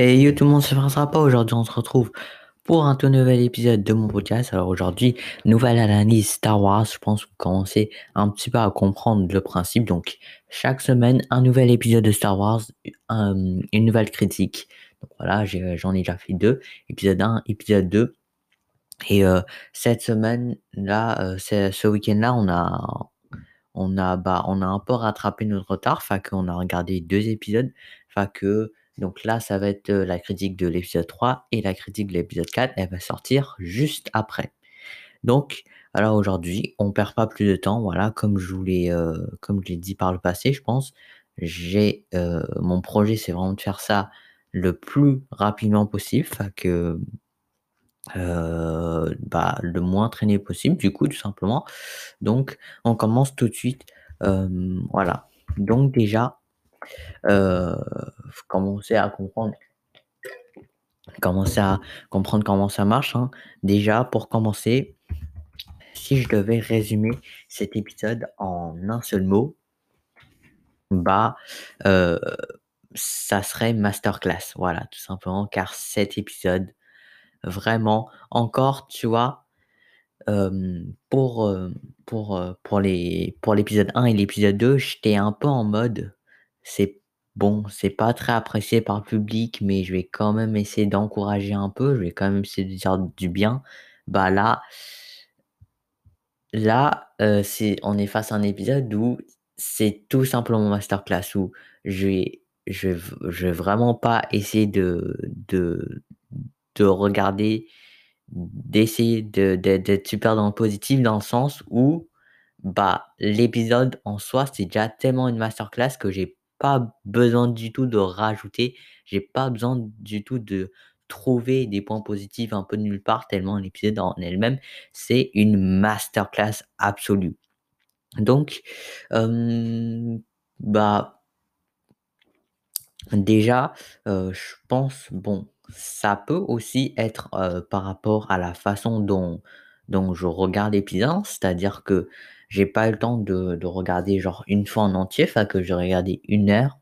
Et yo tout le monde, se fera pas. Aujourd'hui, on se retrouve pour un tout nouvel épisode de mon podcast. Alors aujourd'hui, nouvelle analyse Star Wars. Je pense que vous commencez un petit peu à comprendre le principe. Donc, chaque semaine, un nouvel épisode de Star Wars, une nouvelle critique. Donc voilà, j'en ai, déjà fait deux. Épisode 1, épisode 2. Et euh, cette semaine-là, euh, ce week-end-là, on a, on a, bah, on a un peu rattrapé notre retard. Fait qu'on a regardé deux épisodes. Fait que donc là, ça va être la critique de l'épisode 3 et la critique de l'épisode 4, elle va sortir juste après. Donc, alors aujourd'hui, on perd pas plus de temps. Voilà, comme je vous l'ai, l'ai dit par le passé, je pense, j'ai mon projet, c'est vraiment de faire ça le plus rapidement possible, que bah, le moins traîné possible, du coup, tout simplement. Donc, on commence tout de suite. voilà. Donc déjà, euh, commencer à comprendre commencer à comprendre comment ça marche. Hein. Déjà, pour commencer, si je devais résumer cet épisode en un seul mot, bah, euh, ça serait masterclass. Voilà, tout simplement, car cet épisode, vraiment, encore, tu vois, euh, pour, pour, pour, les, pour l'épisode 1 et l'épisode 2, j'étais un peu en mode c'est bon, c'est pas très apprécié par le public, mais je vais quand même essayer d'encourager un peu, je vais quand même essayer de dire du bien. Bah là, là, euh, c'est, on est face à un épisode où c'est tout simplement masterclass où je vais, je, je vais vraiment pas essayer de, de, de regarder, d'essayer de, d'être super dans le positif dans le sens où bah l'épisode en soi c'est déjà tellement une masterclass que j'ai pas besoin du tout de rajouter, j'ai pas besoin du tout de trouver des points positifs un peu de nulle part, tellement l'épisode en elle-même, c'est une masterclass absolue. Donc, bah, déjà, je pense, bon, ça peut aussi être par rapport à la façon dont, dont je regarde l'épisode, c'est-à-dire que j'ai pas eu le temps de, regarder genre une fois en entier, enfin que j'ai regardé une heure,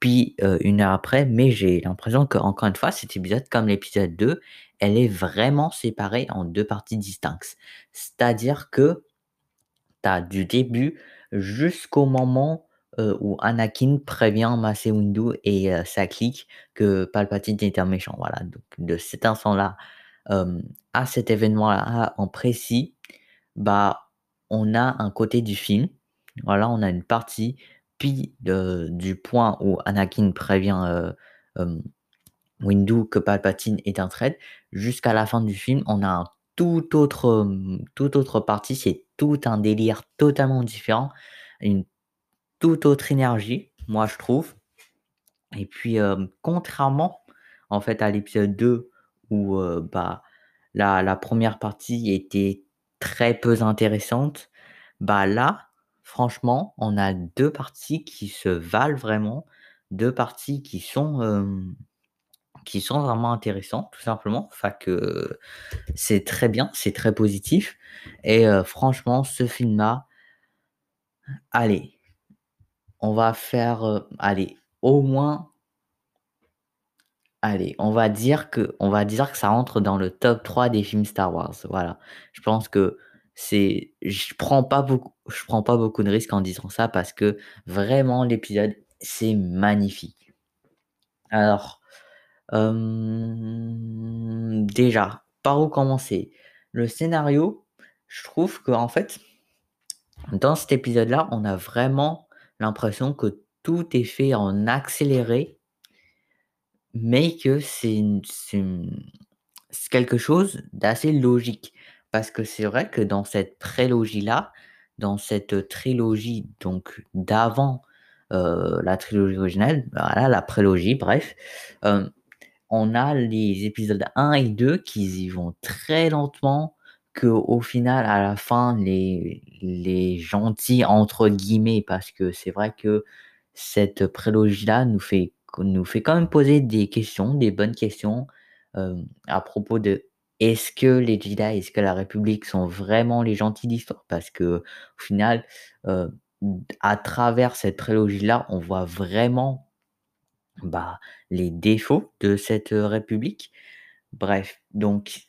puis euh, une heure après, mais j'ai l'impression que encore une fois, cet épisode, comme l'épisode 2, elle est vraiment séparée en deux parties distinctes. C'est-à-dire que tu as du début jusqu'au moment euh, où Anakin prévient Mace Windu et euh, sa clique que Palpatine est un méchant. Voilà, donc de cet instant-là à cet événement-là en précis, bah on a un côté du film. Voilà, on a une partie, puis du point où Anakin prévient euh, Windu que Palpatine est un trade, jusqu'à la fin du film, on a un tout autre, toute autre partie, c'est tout un délire totalement différent, une toute autre énergie, moi je trouve. Et puis, contrairement en fait à l'épisode 2 où bah, la première partie était très peu intéressante, bah là, franchement, on a deux parties qui se valent vraiment, deux parties qui sont, qui sont vraiment intéressantes, tout simplement. Enfin que c'est très bien, c'est très positif. Et franchement, ce film-là, allez, on va faire, allez, au moins Allez, on va dire que ça rentre dans le top 3 des films Star Wars. Voilà. Je pense que c'est je prends pas beaucoup prends pas beaucoup de risques en disant ça parce que vraiment l'épisode c'est magnifique. Alors déjà, par où commencer? Le scénario, je trouve que en fait dans cet épisode-là, on a vraiment l'impression que tout est fait en accéléré mais que c'est quelque chose d'assez logique. Parce que c'est vrai que dans cette prélogie-là, dans cette trilogie donc d'avant la trilogie originale, voilà, la prélogie, bref, on a les épisodes 1 et 2 qui y vont très lentement, que au final, à la fin, les, les gentils, entre guillemets, parce que c'est vrai que cette prélogie-là nous fait nous fait quand même poser des questions, des bonnes questions à propos de est-ce que les Jedi, est-ce que la République sont vraiment les gentils d'histoire? Parce que au final, à travers cette trilogie-là, on voit vraiment bah, les défauts de cette, république. Bref, donc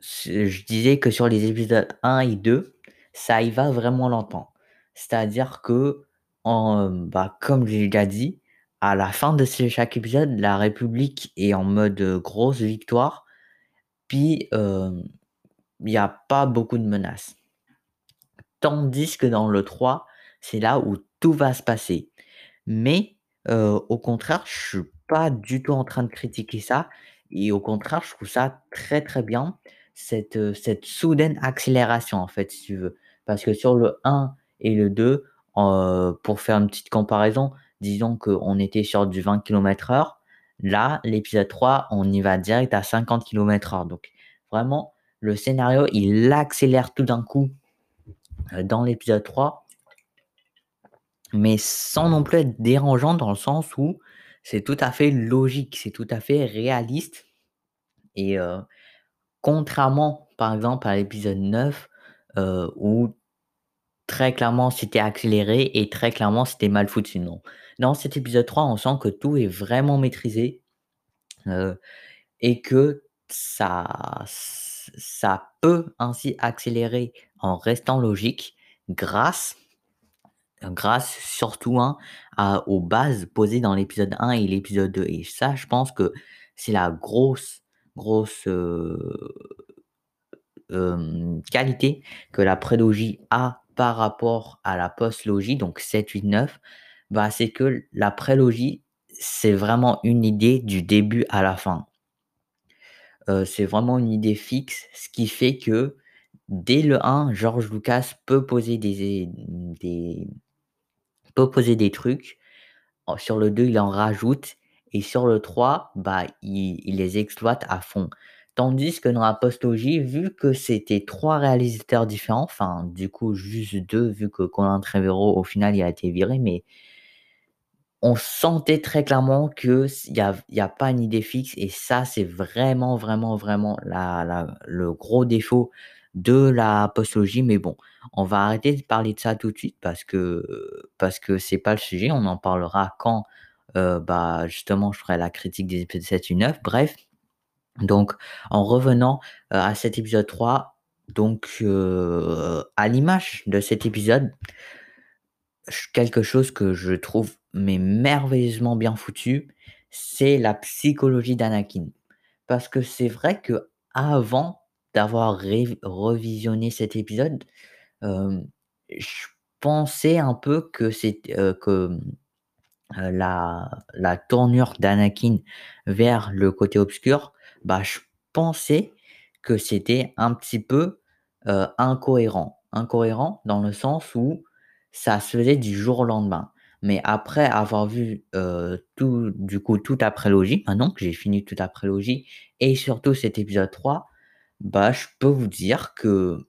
je disais que sur les épisodes 1 et 2, ça y va vraiment lentement. C'est-à-dire que en, bah, comme j'ai déjà dit, à la fin de chaque épisode, la République est en mode, grosse victoire, puis, il y a pas beaucoup de menaces. Tandis que dans le 3, c'est là où tout va se passer. Mais, au contraire, je suis pas du tout en train de critiquer ça et au contraire, je trouve ça très, très bien cette, cette soudaine accélération, en fait, si tu veux. Parce que sur le 1 et le 2, pour faire une petite comparaison, disons qu'on était sur du 20 km/h. Là, l'épisode 3, on y va direct à 50 km/h. Donc, vraiment, le scénario, il accélère tout d'un coup dans l'épisode 3, mais sans non plus être dérangeant dans le sens où c'est tout à fait logique, c'est tout à fait réaliste. Et contrairement, par exemple, à l'épisode 9, où très clairement c'était accéléré et très clairement c'était mal foutu. Non. Dans cet épisode 3, on sent que tout est vraiment maîtrisé et que ça, peut ainsi accélérer en restant logique grâce, grâce surtout hein, aux bases posées dans l'épisode 1 et l'épisode 2. Et ça, je pense que c'est la grosse, grosse qualité que la prélogie a par rapport à la post-logie, donc 7, 8, 9, bah, c'est que la prélogie, c'est vraiment une idée du début à la fin. c'est vraiment une idée fixe, ce qui fait que dès le 1, George Lucas peut poser des, peut poser des trucs. Sur le 2, il en rajoute. Et sur le 3, bah, il les exploite à fond. Tandis que dans la vu que c'était trois réalisateurs différents, enfin, du coup, juste deux, vu que Colin Trevorrow, au final, il a été viré, mais on sentait très clairement qu'il n'y a, pas une idée fixe, et ça, c'est vraiment, vraiment, vraiment la, le gros défaut de la postologie. Mais bon, on va arrêter de parler de ça tout de suite parce que parce que pas le sujet. On en parlera quand, euh, bah, justement, je ferai la critique des épisodes 7 et 9. Bref. Donc, en revenant à cet épisode 3, donc à l'image de cet épisode, quelque chose que je trouve merveilleusement bien foutu, c'est la psychologie d'Anakin. Parce que c'est vrai que avant d'avoir revisionné cet épisode, je pensais un peu que c'est que la tournure d'Anakin vers le côté obscur bah, je pensais que c'était un petit peu incohérent. Incohérent dans le sens où ça se faisait du jour au lendemain. Mais après avoir vu tout, du coup, toute la prélogie, maintenant que j'ai fini toute la prélogie et surtout cet épisode 3, bah, je peux vous dire que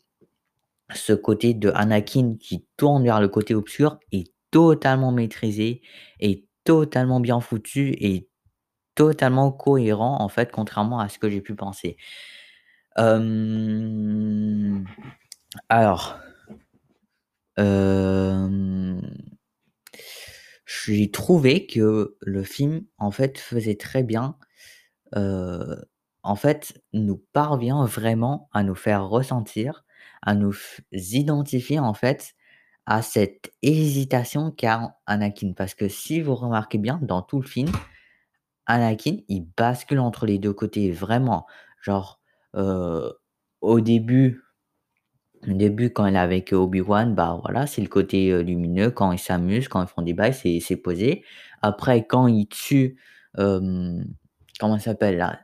ce côté de Anakin qui tourne vers le côté obscur est totalement maîtrisé, est totalement bien foutu et totalement cohérent, en fait, contrairement à ce que j'ai pu penser. alors, j'ai trouvé que le film, en fait, faisait très bien, en fait, nous parvient vraiment à nous faire ressentir, à nous identifier, en fait, à cette hésitation qu'a Anakin. Parce que si vous remarquez bien, dans tout le film, Anakin, il bascule entre les deux côtés, vraiment. Genre, au début au début, quand il est avec Obi-Wan, bah, voilà, c'est le côté, lumineux. Quand ils s'amusent, quand ils font des bails, c'est posé. Après, quand il tue, comment ça s'appelle là?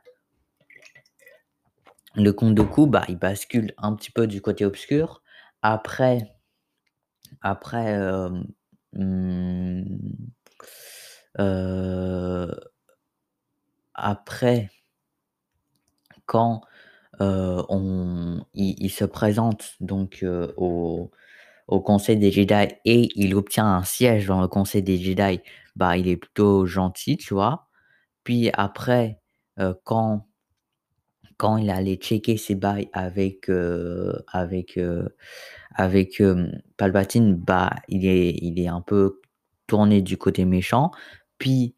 Le comte Dooku, bah, il bascule un petit peu du côté obscur. Après après, mmh, après, quand on, il, se présente donc au, au, Conseil des Jedi et il obtient un siège dans le Conseil des Jedi, bah, il est plutôt gentil, tu vois. Puis après, quand, quand il allait checker ses bails avec, avec, avec Palpatine, bah, il, est, il est un peu tourné du côté méchant. Puis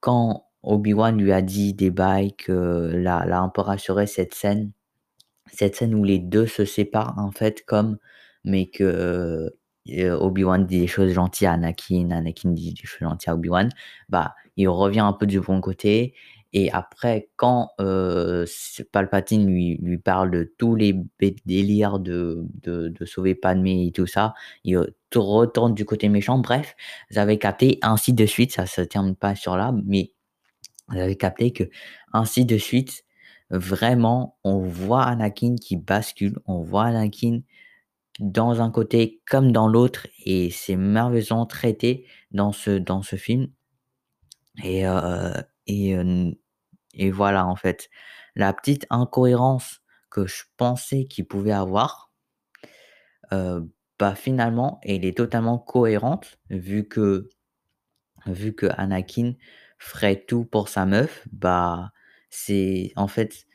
quand Obi-Wan lui a dit des bails que l'a l'a un peu rassuré cette scène. Cette scène où les 2 se séparent en fait comme mais que, heu, Obi-Wan dit des choses gentilles à Anakin, Anakin dit des choses gentilles à Obi-Wan, bah, il revient un peu du bon côté et après quand, heu, s Palpatine lui lui parle de tous les délires de de de sauver Padmé et tout ça, il, retourne du côté méchant. Bref, avez capté, ainsi de suite, ça se termine pas sur là, mais vous avez capté qu'ainsi de suite, vraiment, on voit Anakin qui bascule, on voit Anakin dans un côté comme dans l'autre et c'est merveilleusement traité dans ce dans ce film et heu et hem et voilà, en fait. La petite incohérence que je pensais qu'il pouvait avoir heu, bah, finalement, elle est totalement cohérente vu que vu que Anakin ferait tout pour sa meuf, bah, c'est en fait,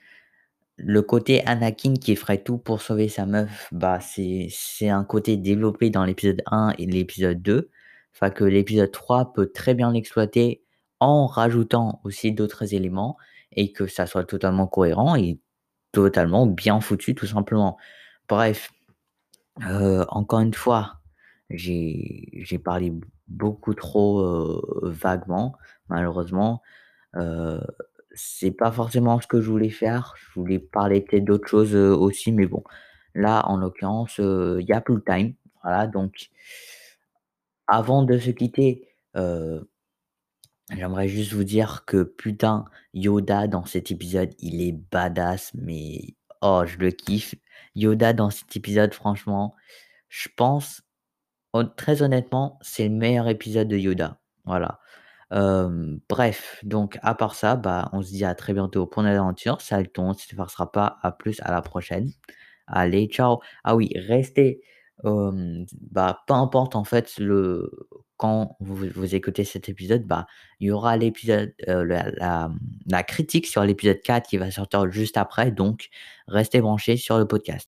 le côté Anakin qui ferait tout pour sauver sa meuf, bah, c'est un côté développé dans l'épisode 1 et l'épisode 2. Enfin que l'épisode 3 peut très bien l'exploiter en rajoutant aussi d'autres éléments et que ça soit totalement cohérent et totalement bien foutu tout simplement. Bref, heu, encore une fois, j'ai parlé beaucoup trop, vaguement malheureusement, heu, c'est pas forcément ce que je voulais faire. Je voulais parler peut-être d'autres choses, aussi mais bon, là en l'occurrence, il y a plus le time, voilà donc avant de se quitter, j'aimerais juste vous dire que putain, Yoda dans cet épisode, il est badass mais oh je le kiffe. Yoda dans cet épisode franchement, je pense, très honnêtement, c'est le meilleur épisode de Yoda, voilà. Bref, donc à part ça, bah, on se dit à très bientôt pour une aventure. Ça le ton, ça s'efface pas. À plus, à la prochaine. Allez, ciao. Ah oui, restez, bah, peu importe en fait le quand vous vous écoutez cet épisode, bah, il y aura l'épisode, la la critique sur l'épisode 4 qui va sortir juste après donc restez branchés sur le podcast.